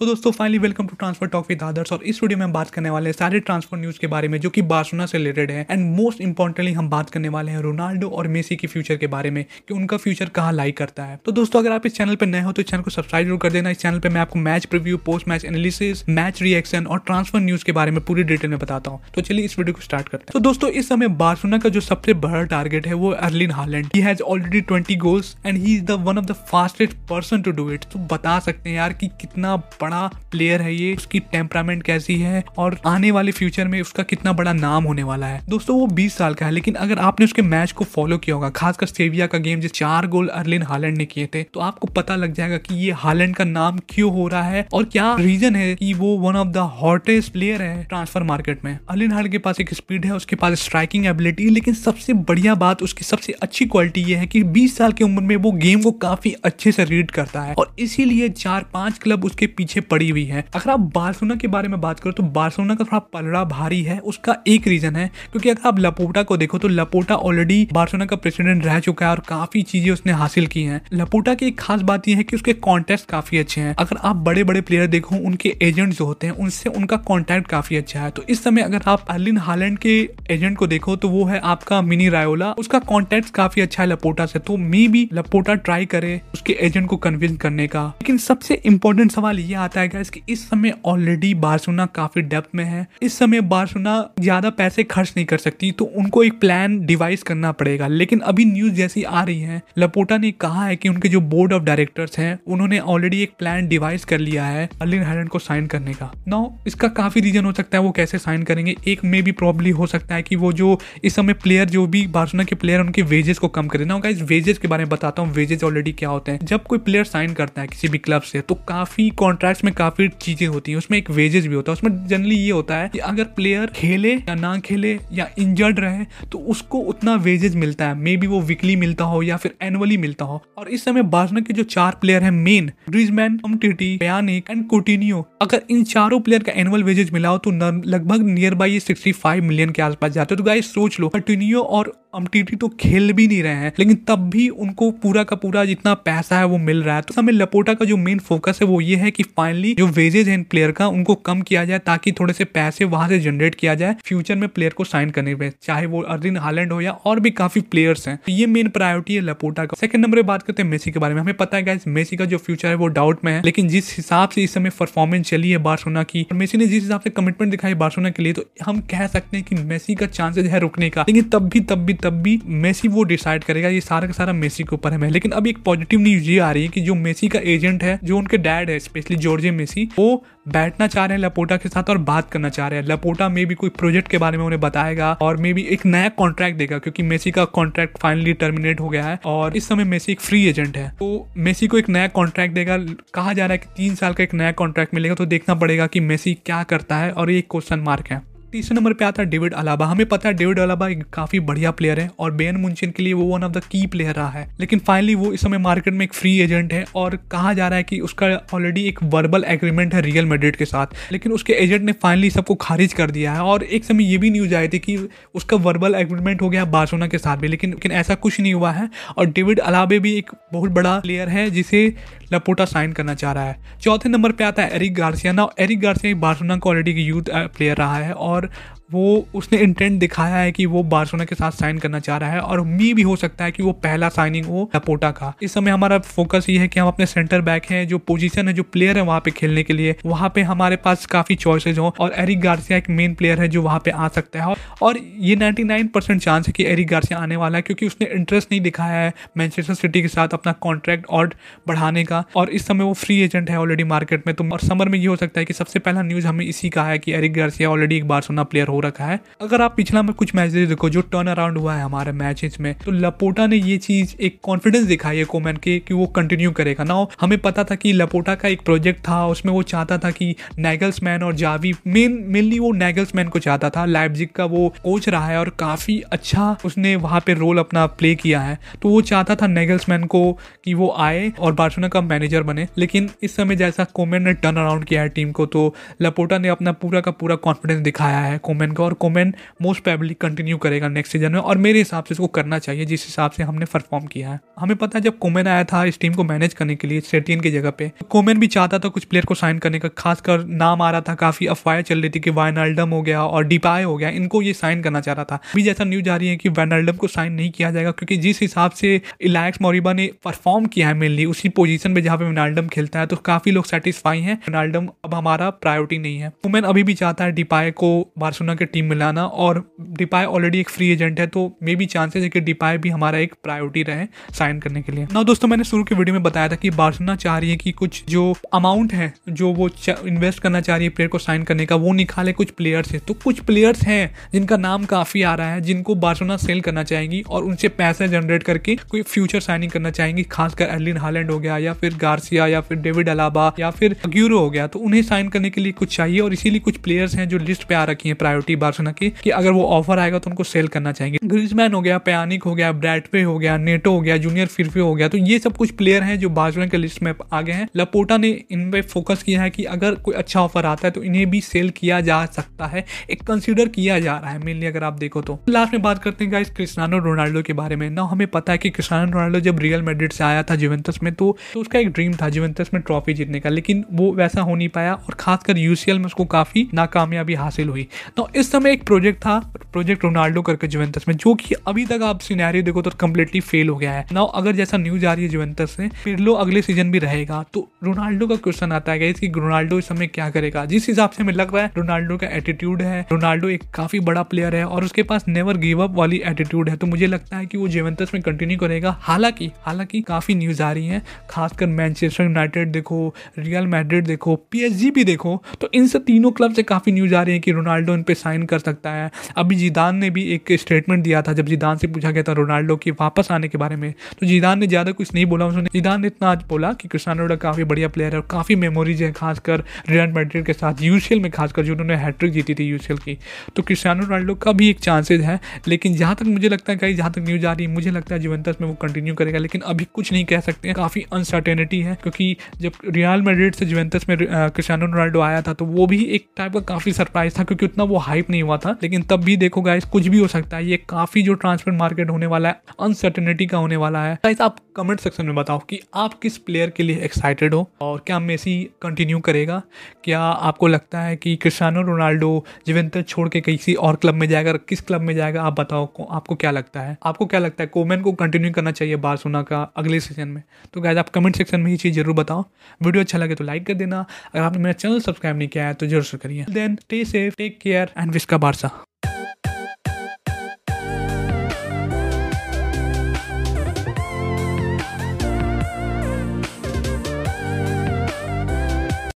तो दोस्तों finally welcome to transfer talk with others और इस वीडियो में हम बात करने वाले हैं सारे ट्रांसफ़र न्यूज़ के बारे में, जो कि बार्सोना से रिलेटेड है। एंड मोस्ट इंपॉर्टेंटली हम बात करने वाले हैं रोनाल्डो और मेसी के फ्यूचर के बारे में, कि उनका फ्यूचर कहाँ लाई करता है। तो दोस्तों, अगर आप इस चैनल पर नए हो तो चैनल को सब्सक्राइब ज़रूर कर देना। इस चैनल पर मैं आपको match preview post match analysis match reaction और ट्रांसफ़र न्यूज़ के बारे में पूरी डिटेल में बताता हूँ। तो चलिए इस वीडियो को स्टार्ट करते हैं। तो दोस्तों, इस समय बार्सोना का जो सबसे बड़ा टारगेट है, वो Erling Haaland he has already twenty goals and he is the one of the fastest person to do it तो बता सकते हैं यार कि कितना बड़ा प्लेयर है ये, उसकी टेम्परामेंट कैसी है और आने वाले फ्यूचर में उसका कितना बड़ा नाम होने वाला है। दोस्तों, वो 20 साल का है, लेकिन अगर आपने उसके मैच को फॉलो किया होगा, खासकर सेविया का गेम जिस चार गोल अर्लिन हालैंड ने किए थे तो आपको पता लग जाएगा कि ये हालैंड का नाम क्यों हो रहा है और क्या रीजन है कि वो one of the hottest player है ट्रांसफ़र मार्केट में। अर्लिन हालैंड के पास एक स्पीड है, उसके पास स्ट्राइकिंग एबिलिटी लेकिन सबसे बढ़िया बात, उसकी सबसे अच्छी क्वालिटी ये है कि 20 साल की उम्र में वो गेम को काफ़ी अच्छे से रीड करता है और इसीलिए चार पाँच क्लब उसके पीछे पड़ी हुई है। अगर आप बार्सोना के बारे में बात करो तो बार्सोना का थोड़ा पलड़ा भारी है, उसका एक रीजन है, क्योंकि अगर आप लपोटा को देखो तो लपोटा ऑलरेडी बार्सोना का प्रेसिडेंट रह चुका है और काफ़ी चीज़ें उसने हासिल की हैं। लपोटा की एक खास बात यह है कि उसके कॉन्टेक्ट काफ़ी अच्छे हैं। अगर आप बड़े बड़े प्लेयर देखो, उनके एजेंट जो होते हैं, उनसे उनका कॉन्टैक्ट काफ़ी अच्छा है। तो इस समय अगर आप अर्लिन हालैंड के एजेंट को देखो तो वो है आपका मिनी रायोला उसका कॉन्टेक्ट काफ़ी अच्छा है लपोटा से। तो मे भी लपोटा ट्राई करे उसके एजेंट को कन्विंस करने का। लेकिन सबसे इंपॉर्टेंट सवाल ये आता है कि इस समय ऑलरेडी बार्सोना काफ़ी डेप्थ में है। इस समय बार्सोना ज़्यादा पैसे खर्च नहीं कर सकती तो उनको एक प्लान डिवाइस करना पड़ेगा। लेकिन अभी न्यूज़ जैसी आ रही है लपोटा ने कहा है कि उनके जो बोर्ड ऑफ़ डायरेक्टर्स हैं, उन्होंने ऑलरेडी एक प्लान डिवाइस कर लिया है अर्लिन हैलैंड को साइन करने का। नो इसका काफ़ी रीजन हो सकता है वो कैसे साइन करेंगे। एक में भी प्रॉब्ली हो सकता है कि वो जो इस समय प्लेयर जो भी बार्सोना के प्लेयर उनके वेजेस को कम करे। ना इस वेजेस के बारे में बताता हूँ वेजेस ऑलरेडी क्या होते हैं। जब कोई प्लेयर साइन करता है किसी भी क्लब से तो काफ़ी कॉन्ट्रैक्ट में काफ़ी चीज़ें होती है, उसमें एक वेजेस भी होता है, उसमें जनरली ये होता है कि अगर प्लेयर खेले या ना खेले या इंजर्ड रहे तो उसको उतना वेजेस मिलता है। मे बी वो वीकली मिलता हो या फिर एनुअली मिलता हो। और इस समय बार्सना के जो चार प्लेयर है main Griezmann Umtiti Pjanic and Coutinho अगर इन चारों प्लेयर का एनुअल वेजेस मिला हो तो लगभग near by sixty five million के आसपास जाते तो गाइस सोच लो कटिनियो और अमटीटी तो खेल भी नहीं रहे हैं, लेकिन तब भी उनको पूरा का पूरा जितना पैसा है, वो मिल रहा है। तो समय लपोटा का जो मेन फोकस है, वो ये है कि फाइनली जो वेजेज है इन प्लेयर का, उनको कम किया जाए ताकि थोड़े से पैसे वहाँ से जनरेट किया जाए फ्यूचर में प्लेयर को साइन करने में, चाहे वो अर्जिन हालैंड हो या और भी काफ़ी प्लेयर्स हैं। तो ये मेन प्रायोरिटी है लपोटा का। सेकंड नंबर बात करते हैं मेसी के बारे में। हमें पता है मेसी का जो फ्यूचर है वो डाउट में है, लेकिन जिस हिसाब से इस समय परफॉर्मेंस चली है बार्सोना की, और मेसी ने जिस हिसाब से कमिटमेंट दिखाई बार्सोना के लिए तो हम कह सकते हैं कि मेसी का चांसेस है रुकने का। लेकिन तब भी तब भी तब भी मेसी वो डिसाइड करेगा, ये सारा का सारा मेसी के ऊपर है। लेकिन अब एक पॉजिटिव न्यूज़ ये आ रही है कि जो मेसी का एजेंट है, जो उनके डैड है स्पेशली जॉर्जे मेसी वो बैठना चाह रहे हैं लपोटा के साथ और बात करना चाह रहे हैं। लपोटा में भी कोई प्रोजेक्ट के बारे में उन्हें बताएगा और मे भी एक नया कॉन्ट्रैक्ट देगा क्योंकि मेसी का कॉन्ट्रैक्ट फाइनली टर्मिनेट हो गया है और इस समय मेसी एक फ्री एजेंट है। तो मेसी को एक नया कॉन्ट्रैक्ट देगा। कहा जा रहा है कि तीन साल का एक नया कॉन्ट्रैक्ट मिलेगा तो देखना पड़ेगा कि मेसी क्या करता है और ये क्वेश्चन मार्क है। तीसरे नंबर पे आता है डेविड अलाबा। हमें पता है डेविड अलाबा एक काफ़ी बढ़िया प्लेयर है और बेन मुंचिन के लिए वो one of the key player रहा है। लेकिन फाइनली वो इस समय मार्केट में एक फ्री एजेंट है और कहा जा रहा है कि उसका ऑलरेडी एक वर्बल एग्रीमेंट है रियल मेड्रिड के साथ। लेकिन उसके एजेंट ने फाइनली सबको खारिज कर दिया है और एक समय ये भी न्यूज़ आई थी कि उसका वर्बल एग्रीमेंट हो गया बार्सोना के साथ भी। लेकिन लेकिन ऐसा कुछ नहीं हुआ है और डेविड अलाबे भी एक बहुत बड़ा प्लेयर है जिसे लपोटा साइन करना चाह रहा है। चौथे नंबर पे आता है एरिक गार्सिया। ना एरिक गार्सिया बार्सोना का ऑलरेडी यूथ प्लेयर रहा है और वो उसने इंटेंट दिखाया है कि वो बार्सोना के साथ साइन करना चाह रहा है और उम्मीद भी हो सकता है कि वो पहला साइनिंग हो लपोटा का। इस समय हमारा फोकस ये है कि हम अपने सेंटर बैक हैं, जो पोजीशन है, जो प्लेयर है वहाँ पे खेलने के लिए। वहाँ पे हमारे पास काफ़ी चॉइसेज हो और एरिक गार्सिया एक मेन प्लेयर है जो वहाँ पे आ सकता है। और ये नाइनटी चांस है कि एरिक गार्सिया आने वाला है, क्योंकि उसने इंटरेस्ट नहीं दिखाया है मैनचेस्टर सिटी के साथ अपना कॉन्ट्रैक्ट और बढ़ाने का। और इस समय वो फ्री एजेंट है ऑलरेडी मार्केट में तो और समर में ये हो सकता है कि सबसे पहला न्यूज़ हमें इसी का है कि एरिक गार्सिया ऑलरेडी एक बार्सोना प्लेयर हो रखा है। अगर आप पिछला में कुछ मैचेस देखो जो टर्न अराउंड हुआ है हमारे मैचेस में तो लपोटा ने ये चीज़ एक कॉन्फिडेंस दिखाई है कोमैन के कि वो कंटिन्यू करेगा। ना हमें पता था कि लपोटा का एक प्रोजेक्ट था, उसमें वो चाहता था कि नैगल्स मैन और जावी मेन मेनली वो नैगल्स मैन को चाहता था। लाइब्जिक का वो कोच रहा है और काफ़ी अच्छा उसने वहाँ पे रोल अपना प्ले किया है। तो वो चाहता था नेगल्स मैन को कि वो आए और बार्सोना का मैनेजर बने। लेकिन इस समय जैसा कोमेन ने टर्न अराउंड किया है टीम को तो लपोटा ने अपना पूरा का पूरा कॉन्फिडेंस दिखाया है कोमेन कोमेन का और कोमेन मोस्ट प्रेबली कंटिन्यू करेगा नेक्स्ट सीज़न में और मेरे हिसाब से इसको करना चाहिए, जिस हिसाब से हमने परफॉर्म किया है। हमें पता है जब कोमेन आया था इस टीम को मैनेज करने के लिए सेटियन की जगह पे कोमेन भी चाहता था कुछ प्लेयर को साइन करने का, खासकर नाम आ रहा था, काफ़ी अफवाहें चल रही थी कि वाइनाल्डम हो गया और डिपाए हो गया, इनको ये साइन करना चाह रहा था। अभी जैसा न्यूज़ आ रही है कि वाइनाल्डम को साइन नहीं किया जाएगा, क्योंकि जिस हिसाब से इलायक्स मोरिबा ने परफॉर्म किया है मेनली उसी पोजीशन पे जहाँ पे विनाल्डम खेलता है तो काफ़ी लोग सेटिस्फाई हैं। विनाल्डम अब हमारा प्रायोरिटी नहीं है। कोमेन अभी भी चाहता है डिपाए को बार्सोना के टीम में लाना और डिपाए ऑलरेडी एक फ्री एजेंट है तो मे बी चांसेस है कि डिपाए भी हमारा एक प्रायोरिटी रहे साइन करने के लिए। ना दोस्तों, मैंने शुरू की वीडियो में बताया था कि बार्सोना चाह रही है कि कुछ जो अमाउंट है, जो वो इन्वेस्ट करना चाह रही है प्लेयर को साइन करने का, वो निकाले कुछ प्लेयर्स है। तो कुछ प्लेयर्स हैं, जिनका नाम काफ़ी आ रहा है, जिनको बार्सोना सेल करना चाहेंगी और उनसे पैसे जनरेट करके कोई फ्यूचर साइनिंग करना चाहेंगी, खासकर एलिन हालैंड हो गया या फिर गार्सिया या फिर डेविड अलाबा या फिर अग्यूरो हो गया। तो उन्हें साइन करने के लिए कुछ चाहिए और इसीलिए कुछ प्लेयर्स हैं जो लिस्ट पे आ रखी है प्रायोरिटी बार्सोना की कि अगर वो ऑफ़र आएगा तो उनको सेल करना चाहेंगे। ग्रीजमैन हो गया पैनिक हो गया ब्रैडवे हो गया नेटो हो गया जूनियर फिरफे हो गया तो ये सब कुछ प्लेयर हैं जो बार्सोना के लिस्ट में आ गए हैं। लपोटा ने इन पे फोकस किया है कि अगर कोई अच्छा ऑफ़र आता है तो इन्हें भी सेल किया जा सकता है एक कंसिडर किया जा रहा है मेनली अगर आप देखो तो। लास्ट में बात करते हैं गाइस क्रिस्टियानो रोनाल्डो के बारे में। ना हमें पता है कि क्रिस्टियानो रोनाल्डो जब रियल मेड्रिड से आया था जुवेंटस में तो, तो उसका एक ड्रीम था जुवेंटस में ट्रॉफी जीतने का लेकिन वो वैसा हो नहीं पाया और खासकर यूसीएल में उसको काफ़ी नाकामयाबी हासिल हुई। तो इस समय एक प्रोजेक्ट था प्रोजेक्ट रोनाल्डो करके जुवेंटस में, जो कि अभी तक आप सिनेरियो देखो तो कंप्लीटली फेल हो गया है। ना अगर जैसा न्यूज़ आ रही है जुवेंटस से पिरलो अगले सीज़न भी रहेगा तो रोनाल्डो का क्वेश्चन आता है, कि रोनाल्डो इस समय क्या करेगा? जिस हिसाब से हमें लग रहा है, रोनाल्डो का एटीट्यूड है, रोनाल्डो एक काफ़ी बड़ा प्लेयर है, और उसके पास नेवर गिव अप वाली एटीट्यूड है तो मुझे लगता है कि वो जुवेंटस में कंटिन्यू करेगा। हालाँकि हालाँकि काफ़ी न्यूज़ आ रही है, खासकर मैनचेस्टर यूनाइटेड देखो रियल मैड्रिड देखो पीएसजी भी देखो तो इन सब तीनों क्लब से काफ़ी न्यूज़ आ रही है कि रोनाल्डो इन पे साइन कर सकता है। अभी जीदान ने भी एक स्टेटमेंट दिया था, जब जीदान से पूछा गया था रोनाल्डो की वापस आने के बारे में तो जिदान ने ज़्यादा कुछ नहीं बोला। उसने, जिदान ने इतना आज बोला कि क्रिस्टानो रोनाल्डो काफ़ी बढ़िया प्लेयर है और काफ़ी मेमोरीज है, खासकर रियल मैड्रिड के साथ यूसीएल में खासकर, जो उन्होंने हैट्रिक जीती थी यूसीएल की। तो क्रिस्टानो रोनाल्डो का भी एक चांसेज है, लेकिन जहाँ तक मुझे लगता है कहीं जहाँ तक न्यूज़ आ रही है, मुझे लगता है जुवेंटस में वो कंटिन्यू करेगा, लेकिन अभी कुछ नहीं कह सकते हैं। काफ़ी अनसर्टेनिटी है, क्योंकि जब रियल मेड्रिड से जुवेंटस में क्रिस्टानो रोनाल्डो आया था तो वो भी एक टाइप का काफ़ी सरप्राइज़ था, क्योंकि उतना वो हाइप नहीं हुआ था, लेकिन तब भी देखो गाइस कुछ भी हो सकता है, ये काफ़ी जो ट्रांसफ़र मार्केट होने वाला है अनसर्टेनिटी का होने वाला है। गाइस आप कमेंट सेक्शन में बताओ कि आप किस प्लेयर के लिए एक्साइटेड हो और क्या मेसी कंटिन्यू करेगा? क्या आपको लगता है कि क्रिस्टानो रोनाल्डो जुवेंटस छोड़ के किसी और क्लब में जाएगा? किस क्लब में जाएगा? आप बताओ आपको क्या लगता है? आपको क्या लगता है कोमेन को कंटिन्यू करना चाहिए बारसोना का अगले सीज़न में? तो गाइज़ आप कमेंट सेक्शन में ये चीज़ ज़रूर बताओ। वीडियो अच्छा लगे तो लाइक कर देना। अगर आपने मेरा चैनल सब्सक्राइब नहीं किया है तो ज़रूर करिए। Then stay safe take care and Visca Barca.